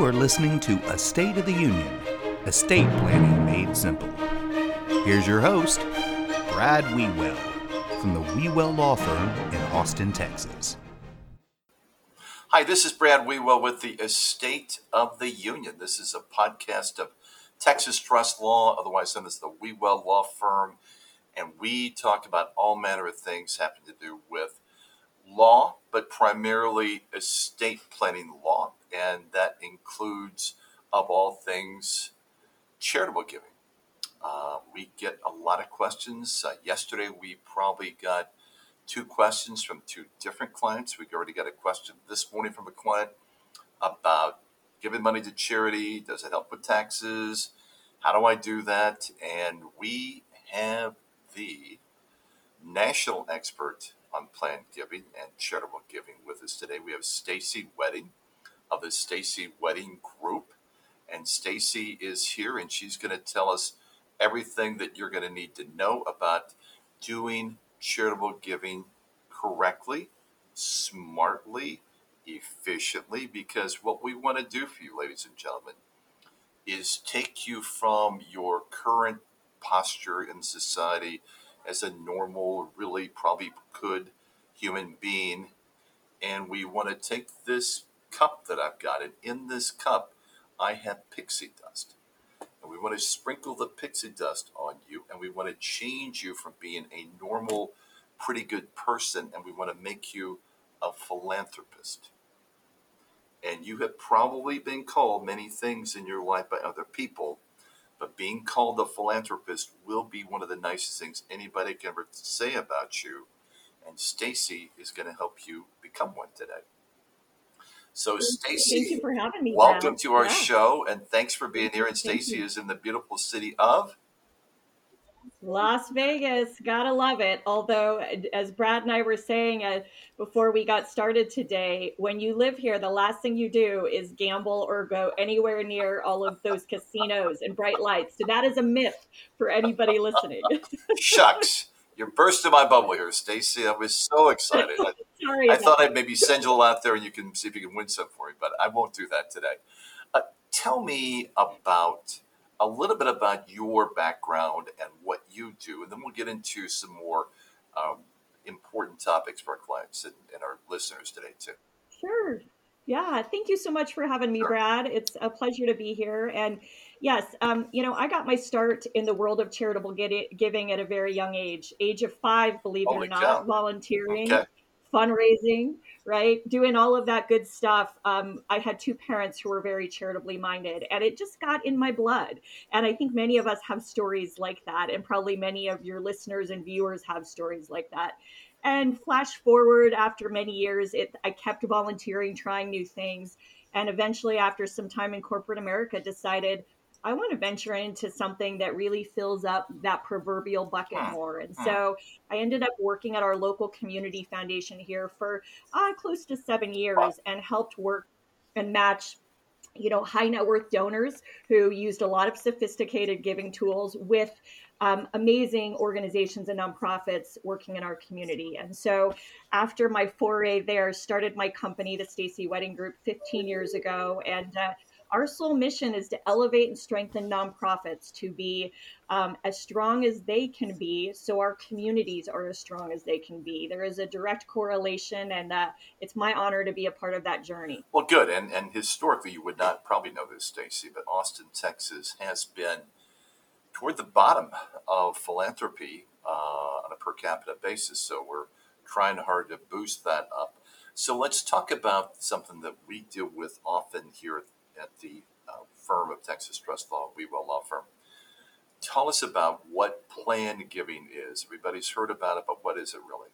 You are listening to Estate of the Union, estate planning made simple. Here's your host, Brad Wewell, from the Wewell Law Firm in Austin, Texas. Hi, this is Brad Wewell with the Estate of the Union. This is a podcast of Texas Trust Law, otherwise known as the Wewell Law Firm, and we talk about all manner of things having to do with law, but primarily estate planning law and that includes, of all things, charitable giving. Uh, we get a lot of questions. Uh, yesterday, we probably got two questions from two different clients. We already got a question this morning from a client about giving money to charity. Does it help with taxes? How do I do that? And we have the national expert on planned giving and charitable giving with us today. We have Stacy Wedding of the Stacy Wedding Group. And Stacy is here and she's going to tell us everything that you're going to need to know about doing charitable giving correctly, smartly, efficiently, because what we want to do for you, ladies and gentlemen, is take you from your current posture in society as a normal, really probably good human being. And we want to take this cup that I've got, and in this cup, I have pixie dust. And we want to sprinkle the pixie dust on you, and we want to change you from being a normal, pretty good person, and we want to make you a philanthropist. And you have probably been called many things in your life by other people, but being called a philanthropist will be one of the nicest things anybody can ever say about you. And Stacy is going to help you become one today. So, Stacy, thank you for having me. Welcome to our yeah. show, and thanks for being here. And Stacy is in the beautiful city of Las Vegas. Gotta love it. Although, as Brad and I were saying uh, before we got started today, when you live here, the last thing you do is gamble or go anywhere near all of those casinos and bright lights. So that is a myth for anybody listening. Shucks. You're bursting my bubble here, Stacy. I was so excited. I thought I'd maybe send you out there and you can see if you can win some for me, but I won't do that today. Uh, tell me about a little bit about your background and what you do, and then we'll get into some more um, important topics for our clients and, and, our listeners today too. Sure. Yeah. Thank you so much for having me, sure. Brad. It's a pleasure to be here. And Yes, um, you know, I got my start in the world of charitable giving at a very young age, age of five, believe Holy it or not, volunteering, okay. Fundraising, right, doing all of that good stuff. Um, I had two parents who were very charitably minded, and it just got in my blood. And I think many of us have stories like that, and probably many of your listeners and viewers have stories like that. And flash forward after many years, it I kept volunteering, trying new things, and eventually, after some time in corporate America, decided I want to venture into something that really fills up that proverbial bucket hmm. more. And hmm. so I ended up working at our local community foundation here for uh, close to seven years and helped work and match you know high net worth donors who used a lot of sophisticated giving tools with um, amazing organizations and nonprofits working in our community and so after my foray there started my company the stacy wedding group 15 years ago and uh, our sole mission is to elevate and strengthen nonprofits to be um, as strong as they can be, so our communities are as strong as they can be. There is a direct correlation, and uh, it's my honor to be a part of that journey. Well, good. And and historically, you would not probably know this, Stacy, but Austin, Texas, has been toward the bottom of philanthropy uh, on a per capita basis. So we're trying hard to boost that up. So let's talk about something that we deal with often here at the uh, firm of Texas Trust Law, Wewell Law Firm. Tell us about what planned giving is. Everybody's heard about it, but what is it really?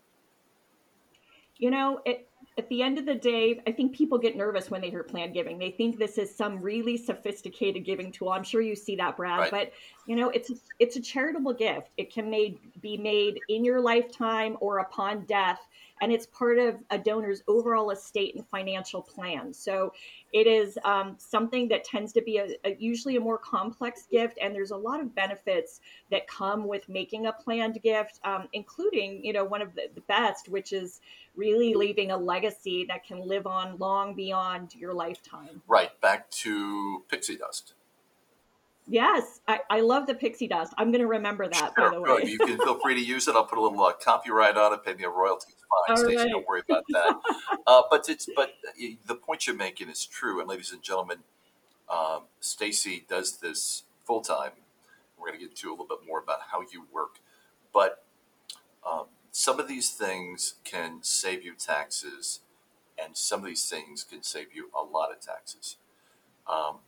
You know, it, at the end of the day, I think people get nervous when they hear planned giving. They think this is some really sophisticated giving tool. I'm sure you see that, Brad. Right. But you know, it's it's a charitable gift. It can made be made in your lifetime or upon death, and it's part of a donor's overall estate and financial plan. So it is um, something that tends to be a, a, usually a more complex gift, and there's a lot of benefits that come with making a planned gift, um, including you know one of the, the best, which is really leaving a legacy that can live on long beyond your lifetime. Right, back to pixie dust. Yes, I, I love the pixie dust. I'm going to remember that, sure, by the way. You can feel free to use it. I'll put a little uh, copyright on it, pay me a royalty. Fine, Stacey, right. don't worry about that. uh, but it's but the point you're making is true. And ladies and gentlemen, um, Stacey does this full time. We're going to get into a little bit more about how you work. But um, some of these things can save you taxes, and some of these things can save you a lot of taxes. Um,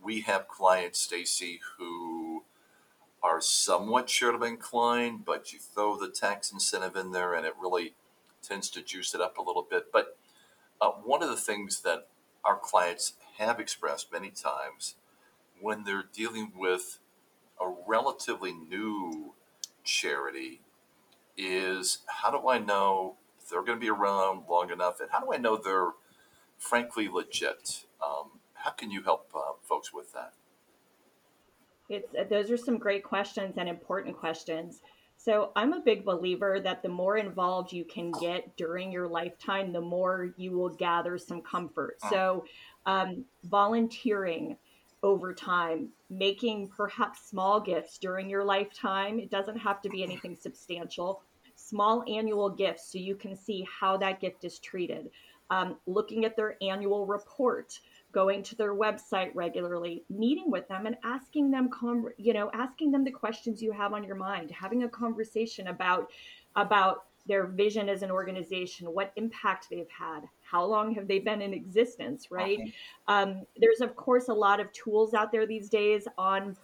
we have clients, Stacy, who are somewhat charitable inclined, but you throw the tax incentive in there and it really tends to juice it up a little bit. But uh, one of the things that our clients have expressed many times when they're dealing with a relatively new charity is how do I know if they're going to be around long enough and how do I know they're frankly legit? Um, how can you help uh, folks with that? It's, uh, those are some great questions and important questions. So I'm a big believer that the more involved you can get during your lifetime, the more you will gather some comfort. Mm. So um, volunteering over time, making perhaps small gifts during your lifetime. It doesn't have to be anything substantial. Small annual gifts so you can see how that gift is treated. Um, looking at their annual report going to their website regularly, meeting with them and asking them, you know, asking them the questions you have on your mind, having a conversation about, about their vision as an organization, what impact they've had, how long have they been in existence, right? Okay. Um, there's, of course, a lot of tools out there these days on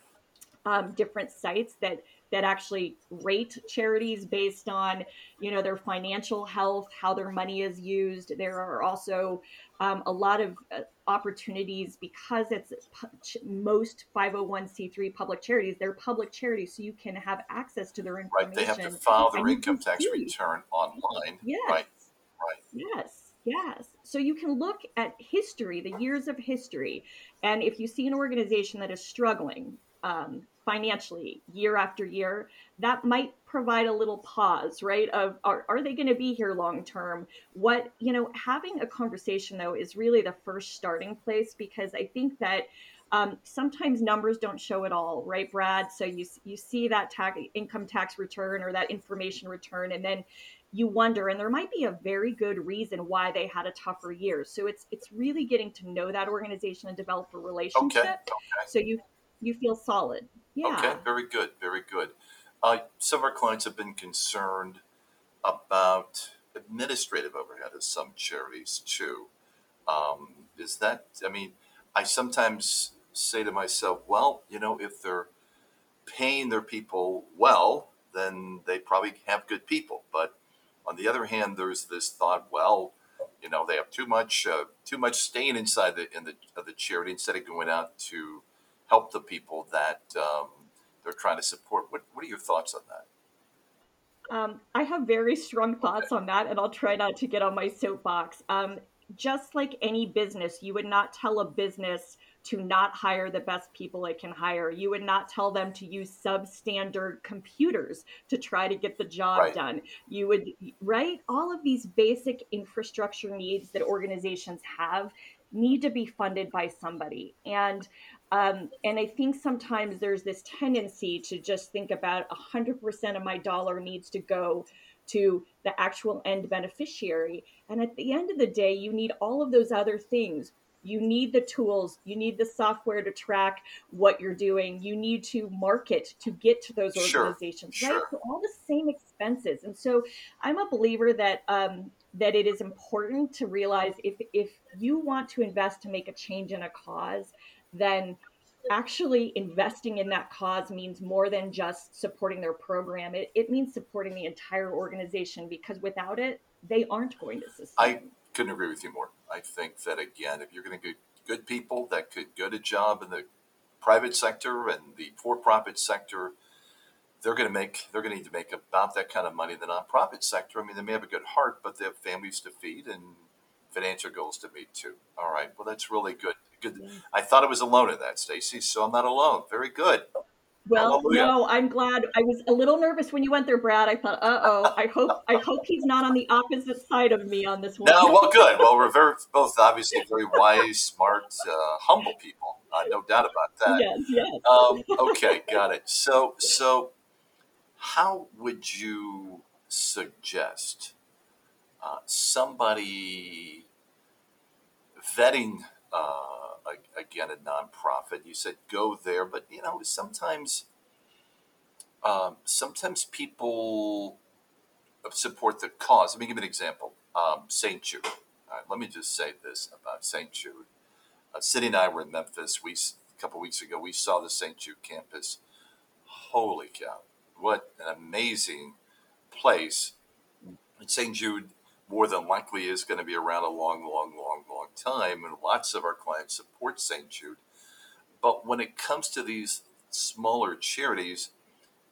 um, different sites that that actually rate charities based on you know their financial health how their money is used there are also um, a lot of uh, opportunities because it's most 501c3 public charities they're public charities so you can have access to their information right they have to file their income tax see. return online yes right right yes Yes. So you can look at history, the years of history. And if you see an organization that is struggling, um, financially year after year, that might provide a little pause, right? Of are, are they going to be here long term? What, you know, having a conversation though is really the first starting place because I think that um, sometimes numbers don't show it all, right, Brad? So you you see that tax income tax return or that information return, and then you wonder, and there might be a very good reason why they had a tougher year. So it's it's really getting to know that organization and develop a relationship. Okay. Okay. So you you feel solid. Yeah. Okay, very good, very good. Uh, some of our clients have been concerned about administrative overhead of some charities too. Um, is that, I mean, I sometimes say to myself, well, you know, if they're paying their people well, then they probably have good people. But on the other hand, there's this thought, well, you know, they have too much, uh, too much staying inside the in the of the charity instead of going out to help the people that um, they're trying to support. What, what are your thoughts on that? Um, I have very strong thoughts on that, and I'll try not to get on my soapbox. Um, just like any business, you would not tell a business to not hire the best people it can hire. You would not tell them to use substandard computers to try to get the job right. done. You would, right? All of these basic infrastructure needs that organizations have need to be funded by somebody. And um, and I think sometimes there's this tendency to just think about 100% of my dollar needs to go to the actual end beneficiary. And at the end of the day, you need all of those other things. You need the tools, you need the software to track what you're doing, you need to market to get to those organizations, sure, right? Sure. So all the same expenses. And so I'm a believer that um, that it is important to realize if if you want to invest to make a change in a cause, then actually investing in that cause means more than just supporting their program. It, it means supporting the entire organization because without it, they aren't going to sustain. I couldn't agree with you more. I think that, again, if you're going to get good people that could get a job in the private sector and the for profit sector, they're going to make they're going to need to make about that kind of money in the nonprofit sector. I mean, they may have a good heart, but they have families to feed and financial goals to meet too. All right, well, that's really good. Good. I thought I was alone in that, Stacy. So I'm not alone. Very good. Well, Hallelujah. no, I'm glad. I was a little nervous when you went there, Brad. I thought, uh oh, I hope I hope he's not on the opposite side of me on this one. No, well, good. Well, we're very both obviously very wise, smart, uh, humble people. Uh, no doubt about that. Yes, yes. Um, okay, got it. So, so how would you suggest uh, somebody vetting? Uh, again a nonprofit. You said go there, but you know sometimes um, sometimes people support the cause. Let me give you an example. Um, St. Jude. let me just say this about St. Jude. Uh, Cindy and I were in Memphis. We a couple weeks ago we saw the St. Jude campus. Holy cow! What an amazing place! And St. Jude more than likely is going to be around a long, long, long, long time. And lots of our clients support St. Jude. But when it comes to these smaller charities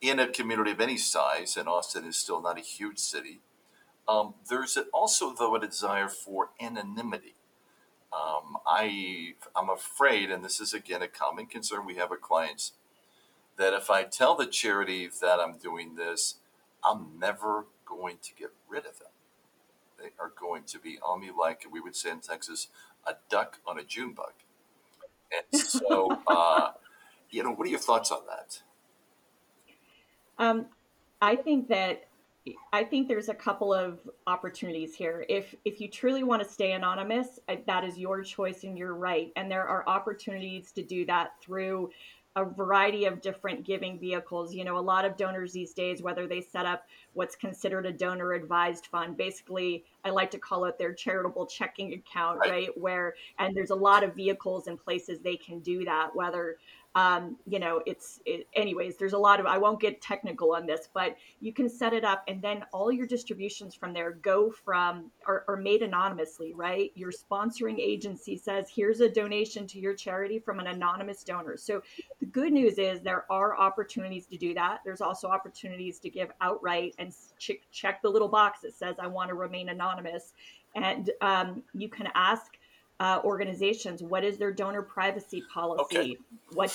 in a community of any size, and Austin is still not a huge city, um, there's also, though, a desire for anonymity. Um, I, I'm afraid, and this is again a common concern we have with clients, that if I tell the charity that I'm doing this, I'm never going to get rid of them they are going to be on me like we would say in Texas, a duck on a June bug. And so, uh, you know, what are your thoughts on that? Um, I think that I think there's a couple of opportunities here. If if you truly want to stay anonymous, that is your choice and you're right. And there are opportunities to do that through a variety of different giving vehicles. You know, a lot of donors these days, whether they set up what's considered a donor advised fund, basically, I like to call it their charitable checking account, right? right? Where, and there's a lot of vehicles and places they can do that, whether um, you know, it's it, anyways. There's a lot of I won't get technical on this, but you can set it up, and then all your distributions from there go from are, are made anonymously, right? Your sponsoring agency says, "Here's a donation to your charity from an anonymous donor." So the good news is there are opportunities to do that. There's also opportunities to give outright and check, check the little box that says, "I want to remain anonymous," and um, you can ask uh, organizations what is their donor privacy policy? Okay. what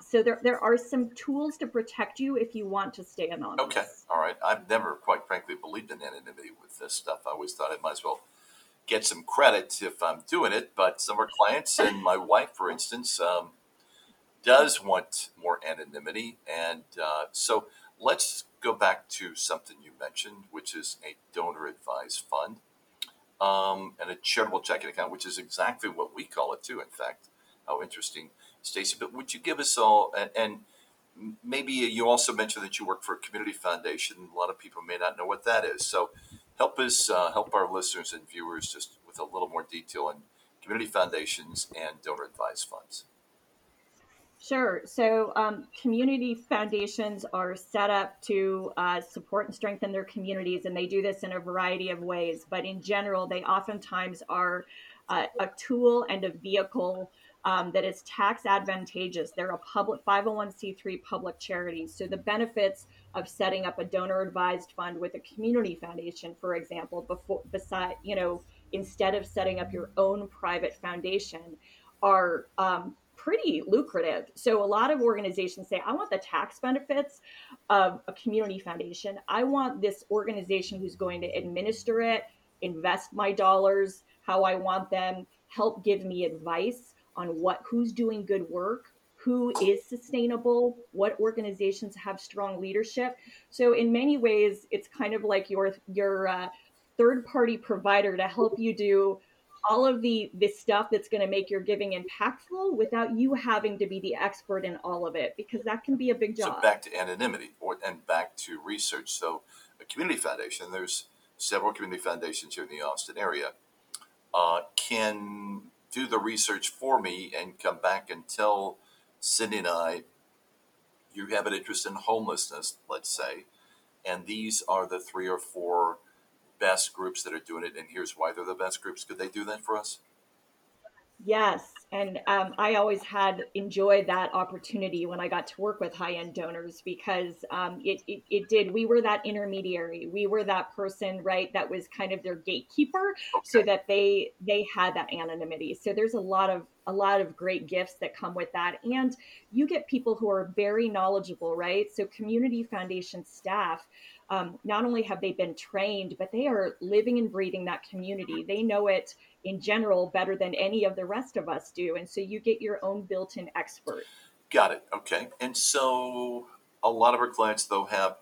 so there, there are some tools to protect you if you want to stay anonymous. Okay all right. I've never quite frankly believed in anonymity with this stuff. I always thought i might as well get some credit if i'm doing it but some of our clients and my wife for instance um, does want more anonymity and uh, so let's go back to something you mentioned which is a donor advised fund um, and a charitable checking account, which is exactly what we call it too. In fact, how interesting, Stacy. But would you give us all and, and maybe you also mentioned that you work for a community foundation. A lot of people may not know what that is. So help us uh, help our listeners and viewers just with a little more detail on community foundations and donor advised funds. Sure. So, um, community foundations are set up to uh, support and strengthen their communities, and they do this in a variety of ways. But in general, they oftentimes are uh, a tool and a vehicle um, that is tax advantageous. They're a public 501c3 public charity. So, the benefits of setting up a donor advised fund with a community foundation, for example, before beside you know instead of setting up your own private foundation, are um, pretty lucrative. So a lot of organizations say, I want the tax benefits of a community foundation. I want this organization who's going to administer it, invest my dollars how I want them, help give me advice on what who's doing good work, who is sustainable, what organizations have strong leadership. So in many ways, it's kind of like your your uh, third party provider to help you do all of the the stuff that's going to make your giving impactful without you having to be the expert in all of it because that can be a big job. So back to anonymity or and back to research. So a community foundation, there's several community foundations here in the Austin area, uh, can do the research for me and come back and tell Cindy and I, you have an interest in homelessness, let's say, and these are the three or four best groups that are doing it, and here's why they're the best groups. Could they do that for us? Yes, and um, I always had enjoyed that opportunity when I got to work with high end donors because um, it, it, it did. We were that intermediary. We were that person, right? That was kind of their gatekeeper, okay. so that they they had that anonymity. So there's a lot of a lot of great gifts that come with that, and you get people who are very knowledgeable, right? So community foundation staff um, not only have they been trained, but they are living and breathing that community. They know it in general better than any of the rest of us do. And so you get your own built in expert. Got it. Okay. And so a lot of our clients, though, have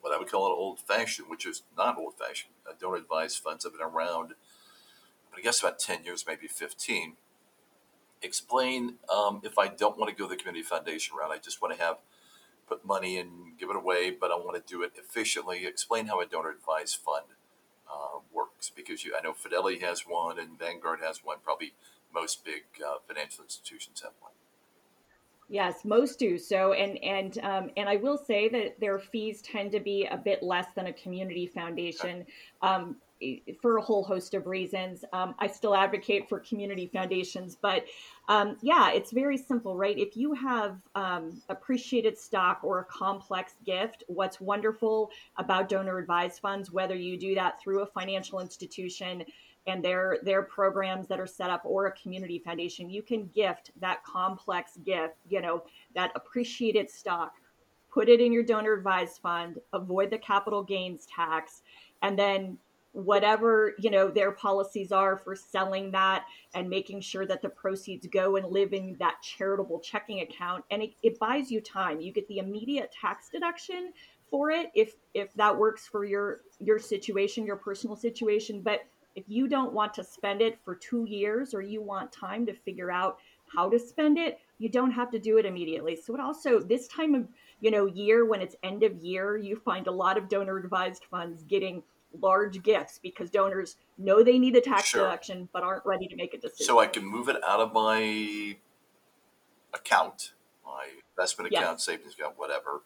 what I would call an old fashioned, which is not old fashioned. I don't advise funds have been around, but I guess about 10 years, maybe 15. Explain um, if I don't want to go the community foundation route, I just want to have put money and give it away, but I want to do it efficiently. Explain how a donor advised fund uh, works because you, I know Fidelity has one and Vanguard has one. Probably most big uh, financial institutions have one. Yes, most do. So, and and um, and I will say that their fees tend to be a bit less than a community foundation. Okay. Um, for a whole host of reasons. Um, I still advocate for community foundations, but um, yeah, it's very simple, right? If you have um, appreciated stock or a complex gift, what's wonderful about donor advised funds, whether you do that through a financial institution and their their programs that are set up or a community foundation, you can gift that complex gift, you know, that appreciated stock. Put it in your donor advised fund, avoid the capital gains tax, and then whatever you know their policies are for selling that and making sure that the proceeds go and live in that charitable checking account. And it, it buys you time. You get the immediate tax deduction for it if if that works for your your situation your personal situation. But if you don't want to spend it for two years or you want time to figure out how to spend it you don't have to do it immediately. So it also this time of you know year when it's end of year you find a lot of donor advised funds getting large gifts because donors know they need a tax sure. deduction but aren't ready to make a decision. So I can move it out of my account, my investment account, yes. savings account, whatever,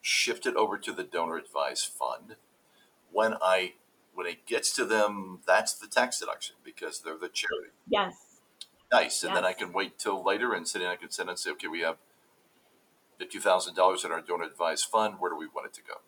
shift it over to the donor advised fund. When I when it gets to them, that's the tax deduction because they're the charity. Yes. Nice. And yes. then I can wait till later and sit in, I can sit and say, okay, we have fifty thousand dollars in our donor advised fund. Where do we want it to go?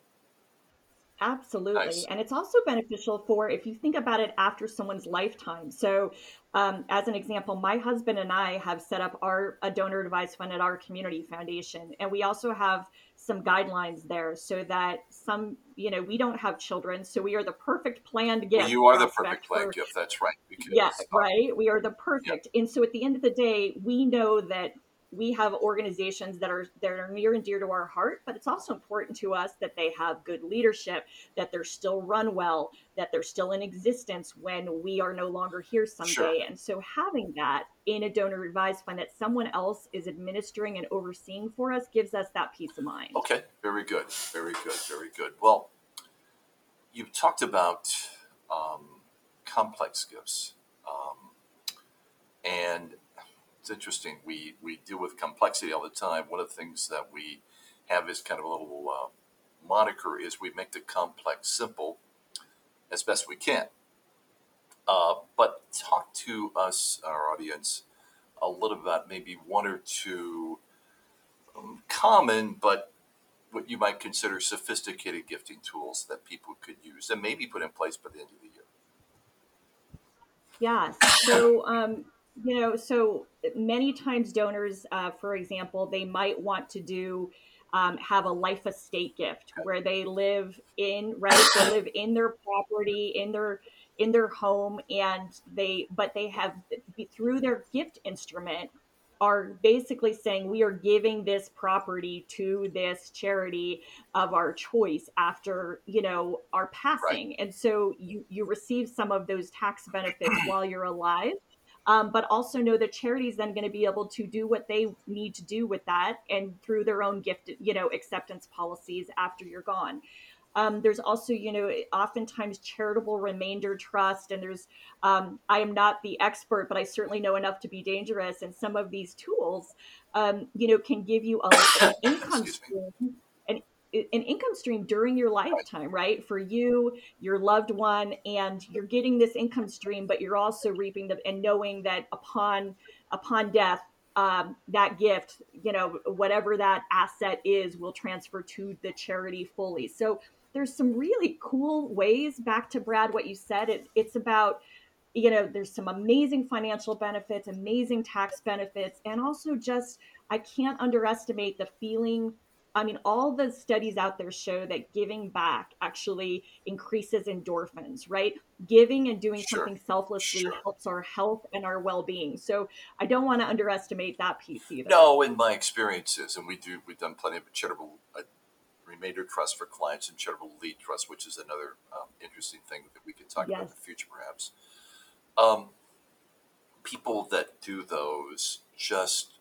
Absolutely. Nice. And it's also beneficial for if you think about it after someone's lifetime. So, um, as an example, my husband and I have set up our a donor advised fund at our community foundation. And we also have some guidelines there so that some, you know, we don't have children. So we are the perfect planned gift. You are the perfect planned gift. That's right. Yes, right. We are the perfect. And so at the end of the day, we know that we have organizations that are that are near and dear to our heart but it's also important to us that they have good leadership that they're still run well that they're still in existence when we are no longer here someday. Sure. and so having that in a donor advised fund that someone else is administering and overseeing for us gives us that peace of mind. Okay very good very good very good. Well you've talked about um, complex gifts um, and it's interesting. We we deal with complexity all the time. One of the things that we have is kind of a little uh, moniker is we make the complex simple as best we can. Uh, but talk to us, our audience, a little about maybe one or two um, common but what you might consider sophisticated gifting tools that people could use and maybe put in place by the end of the year. Yeah. So um, you know, so many times donors, uh, for example, they might want to do um, have a life estate gift where they live in right, they live in their property, in their in their home, and they but they have through their gift instrument are basically saying we are giving this property to this charity of our choice after you know our passing right. and so you you receive some of those tax benefits while you're alive um, but also know that charity is then going to be able to do what they need to do with that and through their own gift, you know, acceptance policies after you're gone. Um, there's also, you know, oftentimes charitable remainder trust, and there's, um, I am not the expert, but I certainly know enough to be dangerous. And some of these tools, um, you know, can give you a, an income stream, an, income stream during your lifetime, right? For you, your loved one, and you're getting this income stream, but you're also reaping the and knowing that upon upon death, um, that gift, you know, whatever that asset is, will transfer to the charity fully. So there's some really cool ways. Back to Brad, what you said, it, it's about you know there's some amazing financial benefits amazing tax benefits and also just i can't underestimate the feeling I mean, all the studies out there show that giving back actually increases endorphins, right? Giving and doing sure. something selflessly sure. helps our health and our well being. So I don't want to underestimate that piece either. No, in my experiences, and we do, we've done plenty of charitable uh, remainder trust for clients and charitable lead trust, which is another um, interesting thing that we can talk yes. about in the future, perhaps. Um, people that do those just,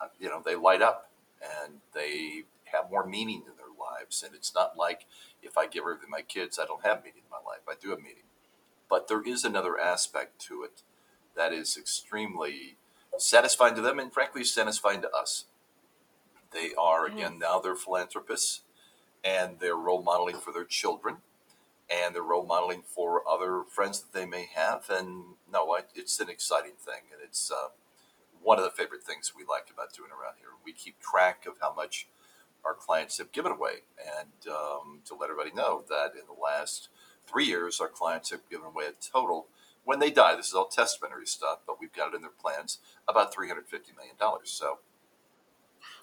uh, you know, they light up and they have more meaning in their lives. And it's not like if I give everything to my kids, I don't have meaning in my life. I do have meaning. But there is another aspect to it that is extremely satisfying to them and frankly satisfying to us. They are, again, now they're philanthropists and they're role modeling for their children and they're role modeling for other friends that they may have. And no, it's an exciting thing. And it's, uh, one of the favorite things we like about doing around here. We keep track of how much our clients have given away, and um, to let everybody know that in the last three years, our clients have given away a total. When they die, this is all testamentary stuff, but we've got it in their plans about three hundred fifty million dollars. So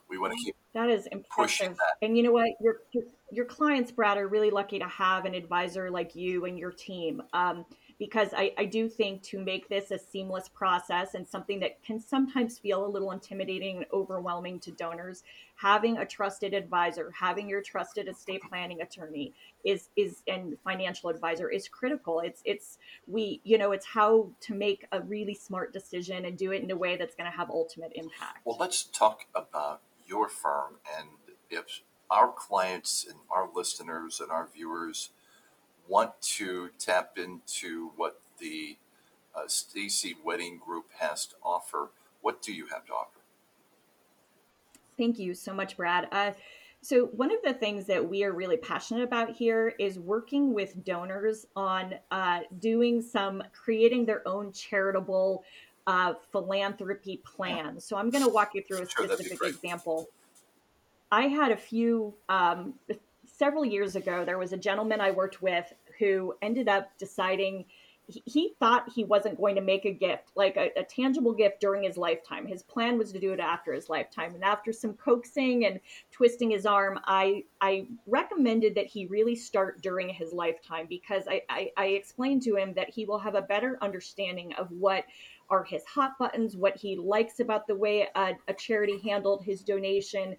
we want to keep that is impressive. That. And you know what, your, your, your clients, Brad, are really lucky to have an advisor like you and your team. Um, because I, I do think to make this a seamless process and something that can sometimes feel a little intimidating and overwhelming to donors, having a trusted advisor, having your trusted estate planning attorney is is and financial advisor is critical. It's it's we you know it's how to make a really smart decision and do it in a way that's going to have ultimate impact. Well, let's talk about your firm and if our clients and our listeners and our viewers want to tap into what the uh, Stacy Wedding Group has to offer, what do you have to offer? Thank you so much, Brad. Uh, so, one of the things that we are really passionate about here is working with donors on uh, doing some creating their own charitable uh, philanthropy plan. So, I'm going to walk you through a sure, specific example. I had a few um, several years ago, there was a gentleman I worked with who ended up deciding he, he thought he wasn't going to make a gift, like a, a, tangible gift during his lifetime. His plan was to do it after his lifetime. And after some coaxing and twisting his arm, I, I recommended that he really start during his lifetime because I, I, I explained to him that he will have a better understanding of what are his hot buttons, what he likes about the way a, a charity handled his donation,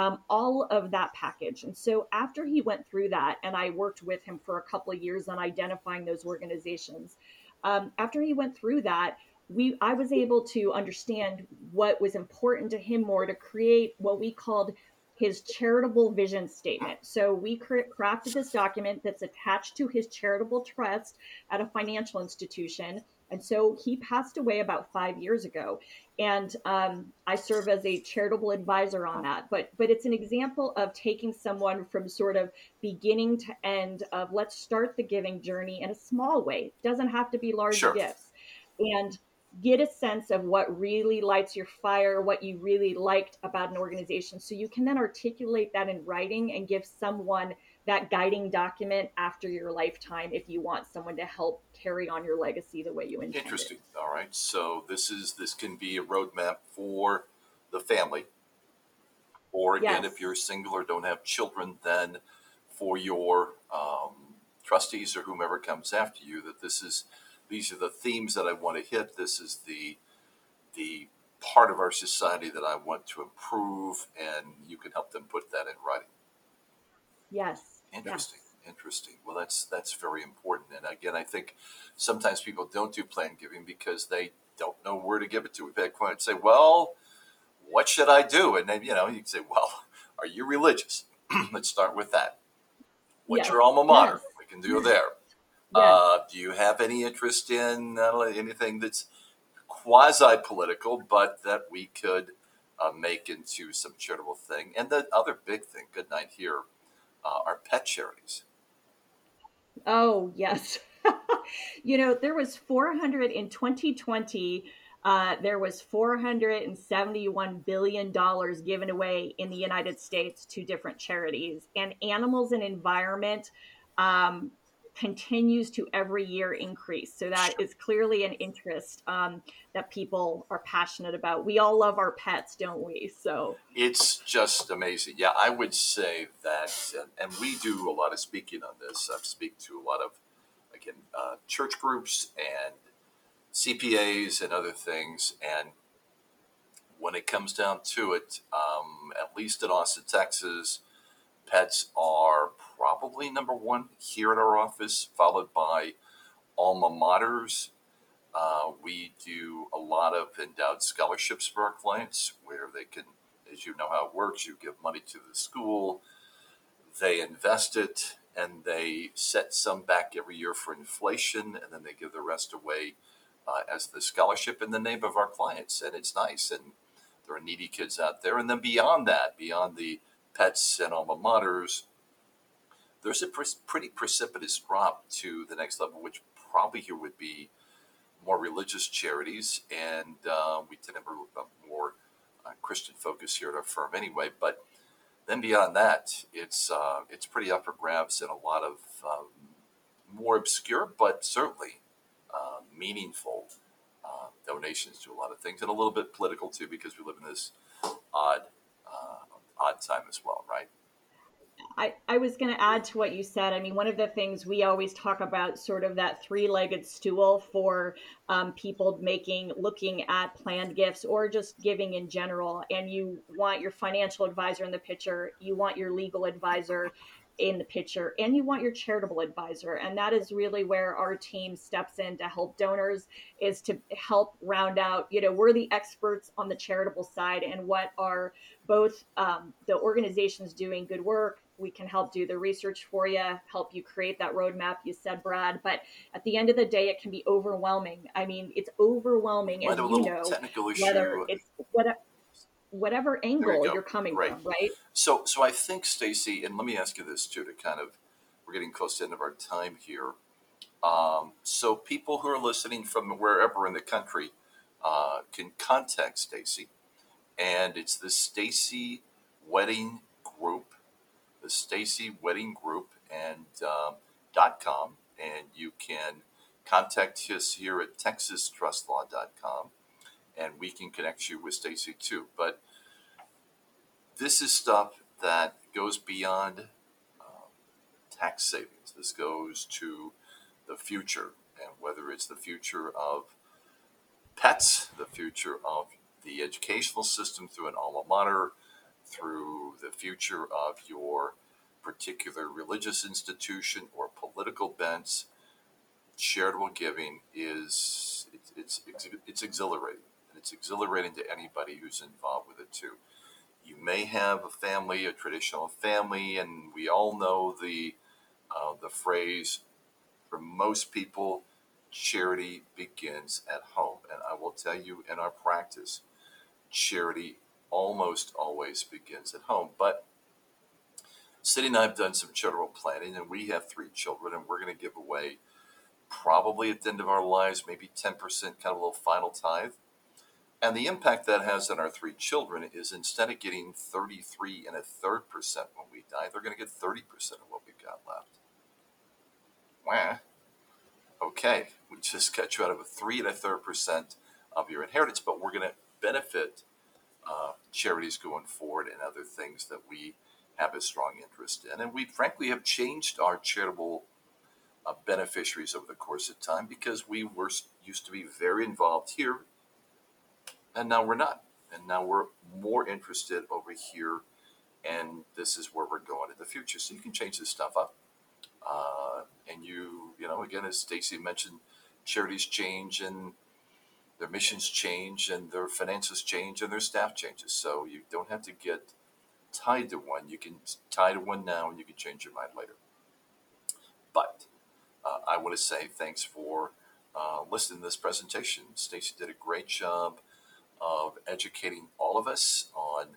um, all of that package. And so after he went through that, and I worked with him for a couple of years on identifying those organizations, um, after he went through that, we I was able to understand what was important to him more to create what we called his charitable vision statement. So we crafted this document that's attached to his charitable trust at a financial institution and so he passed away about five years ago. And um, I serve as a charitable advisor on that. But but it's an example of taking someone from sort of beginning to end of let's start the giving journey in a small way. It doesn't have to be large sure. gifts. And get a sense of what really lights your fire, what you really liked about an organization. So you can then articulate that in writing and give someone that guiding document after your lifetime if you want someone to help carry on your legacy the way you intended. Interesting. All right. So this is this can be a roadmap for the family. Or again, yes. if you're single or don't have children, then for your um, trustees or whomever comes after you, that this is these are the themes that I want to hit. This is the the part of our society that I want to improve, and you can help them put that in writing. Yes. Interesting. Yes. Interesting. Well, that's that's very important. And again, I think sometimes people don't do plan giving because they don't know where to give it to. We've had clients say, "Well, what should I do?" And then you know, you can say, "Well, are you religious?" Let's start with that. What's yes. your alma mater? Yes. We can do there. Uh, do you have any interest in uh, anything that's quasi political, but that we could uh, make into some charitable thing. And the other big thing, good night here, uh, are pet charities. Oh, yes. you know, there was 400 in 2020. Uh, there was 471 billion dollars given away in the United States to different charities, and animals and environment um, continues to every year increase. So that is clearly an interest um, that people are passionate about. We all love our pets, don't we? So it's just amazing. Yeah, I would say that, and we do a lot of speaking on this. I speak to a lot of again uh, church groups and CPAs and other things, and when it comes down to it, um, at least in Austin, Texas, pets are probably number one here at our office, followed by alma maters. Uh, we do a lot of endowed scholarships for our clients where they can, as you know how it works, you give money to the school, they invest it, and they set some back every year for inflation, and then they give the rest away uh, as the scholarship in the name of our clients. And it's nice. And there are needy kids out there. And then beyond that, beyond the pets and alma maters, there's a pre- pretty precipitous drop to the next level, which probably here would be more religious charities, and uh, we tend to have a more uh, Christian focus here at our firm anyway. But then beyond that, it's uh, it's pretty up for grabs and a lot of um, more obscure, but certainly uh, meaningful uh, donations to a lot of things, and a little bit political too, because we live in this odd uh, odd time as well, right? I, I was going to add to what you said. I mean, one of the things we always talk about, sort of that three legged stool for um, people making, looking at planned gifts or just giving in general. And you want your financial advisor in the picture, you want your legal advisor in the picture, and you want your charitable advisor. And that is really where our team steps in to help donors, is to help round out, you know, we're the experts on the charitable side and what are both um, the organizations doing good work we can help do the research for you, help you create that roadmap. You said, Brad, but at the end of the day, it can be overwhelming. I mean, it's overwhelming, as you know, whether it's whatever, whatever angle you are coming right. from, right? So, so I think, Stacy, and let me ask you this too, to kind of, we're getting close to the end of our time here. Um, so, people who are listening from wherever in the country uh, can contact Stacy, and it's the Stacy Wedding Group the Stacy Wedding Group and um, .com, and you can contact us here at texastrustlaw.com, and we can connect you with Stacy too. But this is stuff that goes beyond um, tax savings. This goes to the future, and whether it's the future of pets, the future of the educational system through an alma mater, through the future of your particular religious institution or political bents, charitable giving is it's it's, it's exhilarating. And it's exhilarating to anybody who's involved with it too. You may have a family, a traditional family, and we all know the uh, the phrase for most people, charity begins at home. And I will tell you in our practice, charity almost always begins at home. But Cindy and I have done some charitable planning, and we have three children, and we're going to give away probably at the end of our lives maybe 10% kind of a little final tithe. And the impact that has on our three children is instead of getting 33 and a third percent when we die, they're going to get 30% of what we've got left. Wah. Okay, we just cut you out of a three and a third percent of your inheritance, but we're going to benefit uh, charities going forward and other things that we have a strong interest in. And we frankly have changed our charitable uh, beneficiaries over the course of time because we were used to be very involved here and now we're not. And now we're more interested over here and this is where we're going in the future. So you can change this stuff up. Uh, and you, you know, again, as Stacy mentioned, charities change and their missions change and their finances change and their staff changes. So you don't have to get tied to one. You can tie to one now and you can change your mind later. But uh, I want to say thanks for uh, listening to this presentation. Stacy did a great job of educating all of us on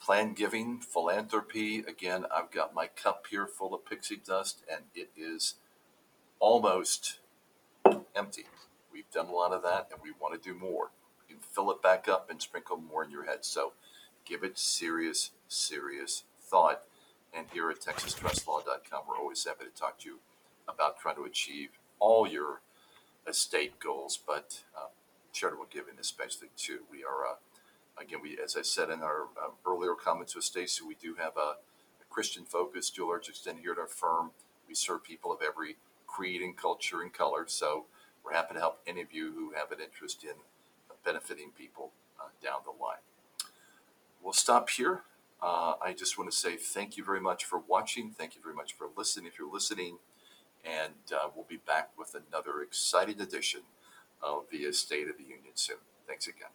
plan giving, philanthropy. Again, I've got my cup here full of pixie dust and it is almost empty. We've done a lot of that and we want to do more. You can fill it back up and sprinkle more in your head. So give it serious, serious thought. And here at TexasTrustLaw.com, we're always happy to talk to you about trying to achieve all your estate goals, but uh, charitable giving especially too. We are, uh, again, we as I said in our uh, earlier comments with Stacy, we do have a, a Christian focus, dual urge extended here at our firm. We serve people of every creed and culture and color. So we're happy to help any of you who have an interest in benefiting people uh, down the line. We'll stop here. Uh, I just want to say thank you very much for watching. Thank you very much for listening if you're listening. And uh, we'll be back with another exciting edition of the Estate of the Union soon. Thanks again.